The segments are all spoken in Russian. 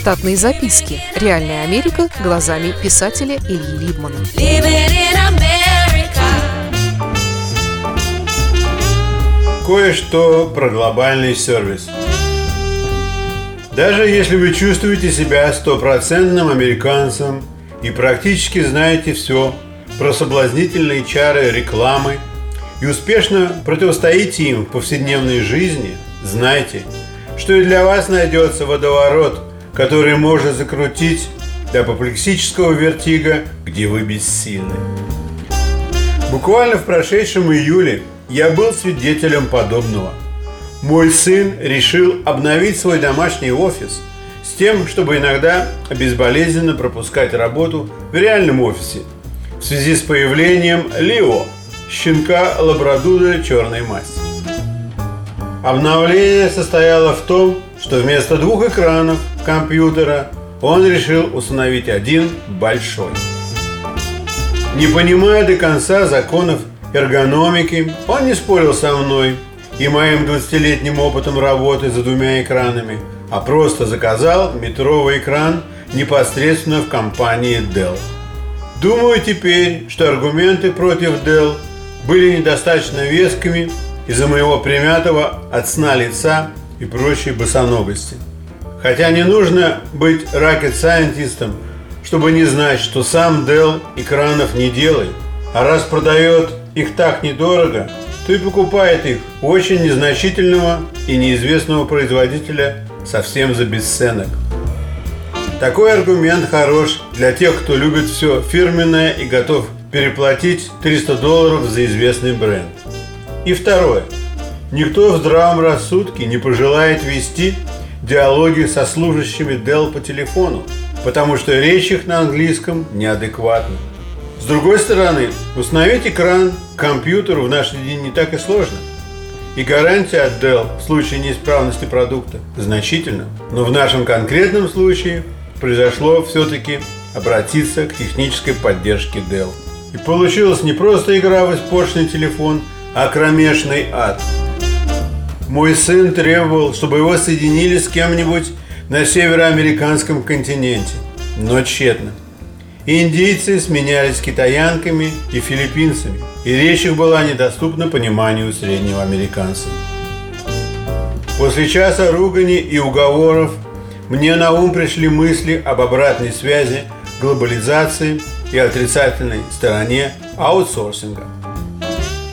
Штатные записки. Реальная Америка глазами писателя Ильи Либмана. Кое-что про глобальный сервис. Даже если вы чувствуете себя стопроцентным американцем и практически знаете все про соблазнительные чары рекламы и успешно противостоите им в повседневной жизни, знайте, что и для вас найдется водоворот, который можно закрутить до апоплексического вертига, где вы бессильны. Буквально в прошедшем июле я был свидетелем подобного. Мой сын решил обновить свой домашний офис с тем, чтобы иногда безболезненно пропускать работу в реальном офисе в связи с появлением Лио, щенка лабрадуда черной масти. Обновление состояло в том, что вместо двух экранов компьютера он решил установить один большой. Не понимая до конца законов эргономики, он не спорил со мной и моим 20-летним опытом работы за двумя экранами, а просто заказал метровый экран непосредственно в компании Dell. Думаю теперь, что аргументы против Dell были недостаточно вескими из-за моего примятого от сна лица и прочей босоногости. Хотя не нужно быть ракет-сайентистом, чтобы не знать, что сам Dell экранов не делает, а раз продает их так недорого, то и покупает их у очень незначительного и неизвестного производителя совсем за бесценок. Такой аргумент хорош для тех, кто любит все фирменное и готов переплатить 300 долларов за известный бренд. И второе. Никто в здравом рассудке не пожелает вести диалоги со служащими Dell по телефону, потому что речь их на английском неадекватна. С другой стороны, установить экран компьютеру в наши дни не так и сложно. И гарантия от Dell в случае неисправности продукта значительна. Но в нашем конкретном случае произошло все-таки обратиться к технической поддержке Dell. И получилась не просто игра в испорченный телефон, а кромешный ад. Мой сын требовал, чтобы его соединили с кем-нибудь на североамериканском континенте, но тщетно. Индийцы сменялись китаянками и филиппинцами, и речь их была недоступна пониманию среднего американца. После часа ругани и уговоров мне на ум пришли мысли об обратной связи, глобализации и отрицательной стороне аутсорсинга.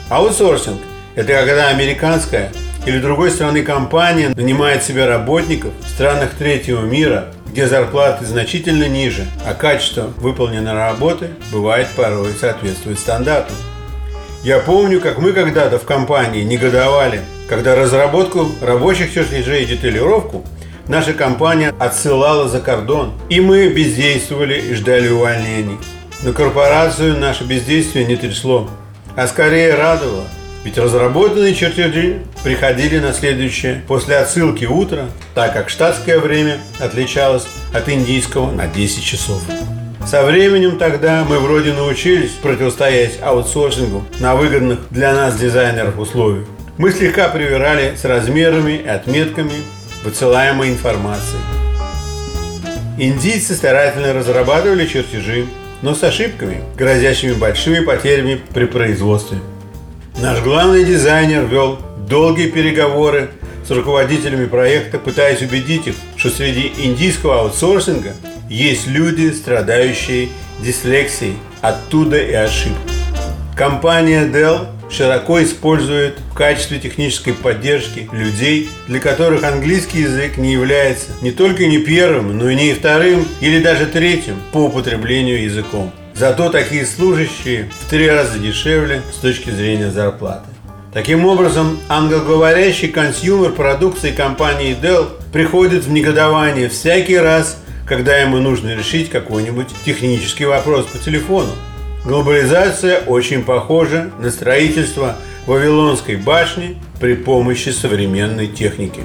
Аутсорсинг – это когда американская или другой страны компания нанимает себе работников в странах третьего мира, где зарплаты значительно ниже, а качество выполненной работы бывает порой соответствует стандартам. Я помню, как мы когда-то в компании негодовали, когда разработку рабочих чертежей и деталировку наша компания отсылала за кордон, и мы бездействовали и ждали увольнений. Но корпорацию наше бездействие не трясло, а скорее радовало, ведь разработанные чертежи приходили на следующее после отсылки утра, так как штатское время отличалось от индийского на 10 часов. Со временем тогда мы вроде научились противостоять аутсорсингу на выгодных для нас дизайнеров условиях. Мы слегка привирали с размерами и отметками высылаемой информации. Индийцы старательно разрабатывали чертежи, но с ошибками, грозящими большими потерями при производстве. Наш главный дизайнер вел долгие переговоры с руководителями проекта, пытаясь убедить их, что среди индийского аутсорсинга есть люди, страдающие дислексией, оттуда и ошибки. Компания Dell широко использует в качестве технической поддержки людей, для которых английский язык не является не только не первым, но и не вторым или даже третьим по употреблению языком. Зато такие служащие в три раза дешевле с точки зрения зарплаты. Таким образом, англоговорящий consumer продукции компании Dell приходит в негодование всякий раз, когда ему нужно решить какой-нибудь технический вопрос по телефону. Глобализация очень похожа на строительство Вавилонской башни при помощи современной техники.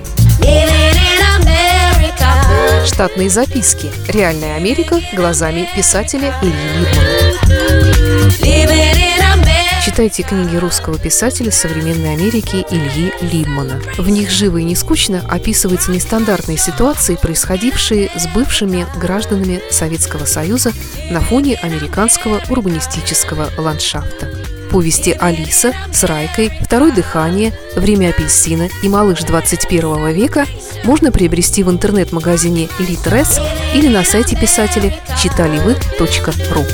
Штатные записки. Реальная Америка глазами писателя Ильи Либмана. Читайте книги русского писателя современной Америки Ильи Либмана. В них живо и не скучно описываются нестандартные ситуации, происходившие с бывшими гражданами Советского Союза на фоне американского урбанистического ландшафта. Повести «Алиса» с Райкой, «Второе дыхание», «Время апельсина» и «Малыш 21 века» можно приобрести в интернет-магазине «Литрес» или на сайте писателя читаливы.ру.